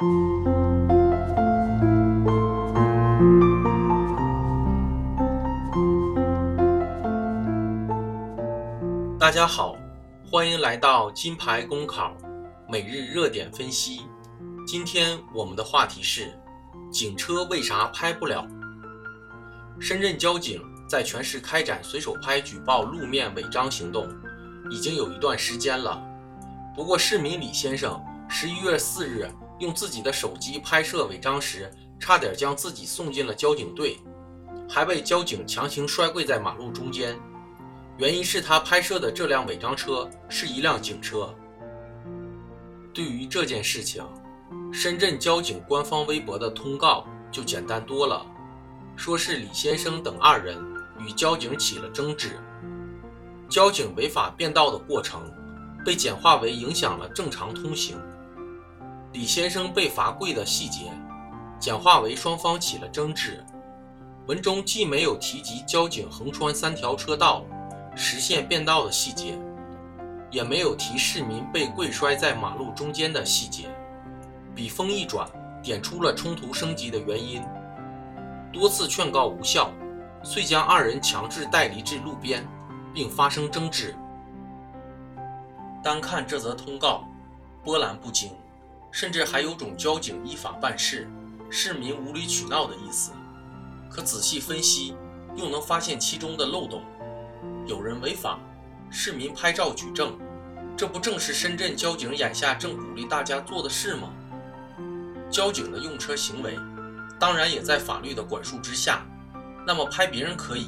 大家好，欢迎来到金牌公考每日热点分析。今天我们的话题是：警车为啥拍不了？深圳交警在全市开展随手拍举报路面违章行动，已经有一段时间了。不过，市民李先生十一月四日用自己的手机拍摄违章时，差点将自己送进了交警队，还被交警强行摔跪在马路中间。原因是他拍摄的这辆违章车是一辆警车。对于这件事情，深圳交警官方微博的通告就简单多了，说是李先生等二人与交警起了争执，交警违法变道的过程被简化为影响了正常通行，李先生被罚跪的细节简化为双方起了争执。文中既没有提及交警横穿三条车道。实现变道的细节，也没有提市民被跪摔在马路中间的细节。笔锋一转，点出了冲突升级的原因。多次劝告无效，遂将二人强制带离至路边，并发生争执。单看这则通告，波澜不惊，甚至还有种交警依法办事、市民无理取闹的意思。可仔细分析，又能发现其中的漏洞。有人违法，市民拍照举证，这不正是深圳交警眼下正鼓励大家做的事吗？交警的用车行为，当然也在法律的管束之下。那么拍别人可以，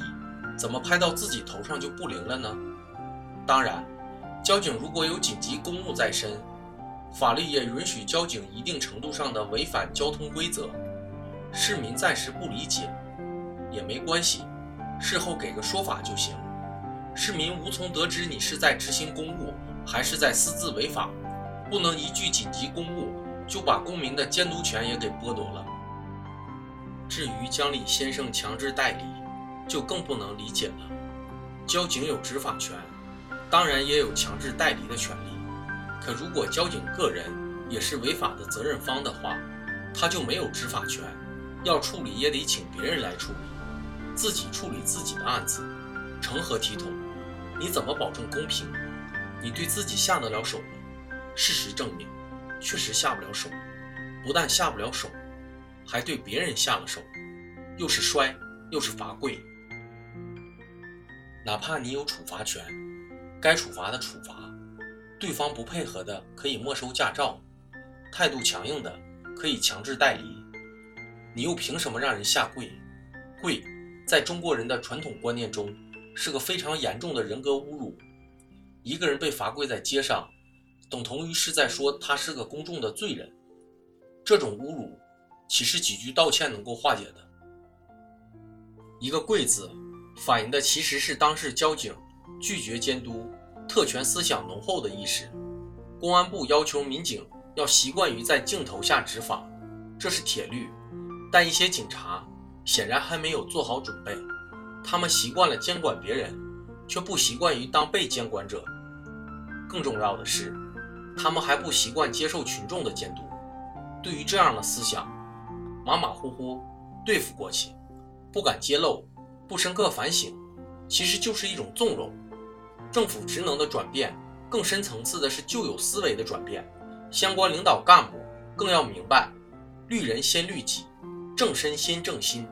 怎么拍到自己头上就不灵了呢？当然，交警如果有紧急公务在身，法律也允许交警一定程度上的违反交通规则。市民暂时不理解也没关系，事后给个说法就行。市民无从得知你是在执行公务还是在私自违法，不能一句紧急公务就把公民的监督权也给剥夺了。至于将李先生强制带离，就更不能理解了。交警有执法权，当然也有强制带离的权利。可如果交警个人也是违法的责任方的话，他就没有执法权，要处理也得请别人来处理，自己处理自己的案子，成何体统？你怎么保证公平？你对自己下得了手吗？事实证明，确实下不了手。不但下不了手，还对别人下了手，又是摔，又是罚跪。哪怕你有处罚权，该处罚的处罚，对方不配合的可以没收驾照，态度强硬的可以强制代理。你又凭什么让人下跪？跪，在中国人的传统观念中。是个非常严重的人格侮辱。一个人被罚跪在街上，等同于是在说他是个公众的罪人。这种侮辱，岂是几句道歉能够化解的？一个“跪”字，反映的其实是当事交警拒绝监督、特权思想浓厚的意识。公安部要求民警要习惯于在镜头下执法，这是铁律。但一些警察显然还没有做好准备。他们习惯了监管别人，却不习惯于当被监管者。更重要的是，他们还不习惯接受群众的监督。对于这样的思想，马马虎虎对付过去，不敢揭露，不深刻反省，其实就是一种纵容。政府职能的转变，更深层次的是旧有思维的转变。相关领导干部更要明白：律人先律己，正身先正心。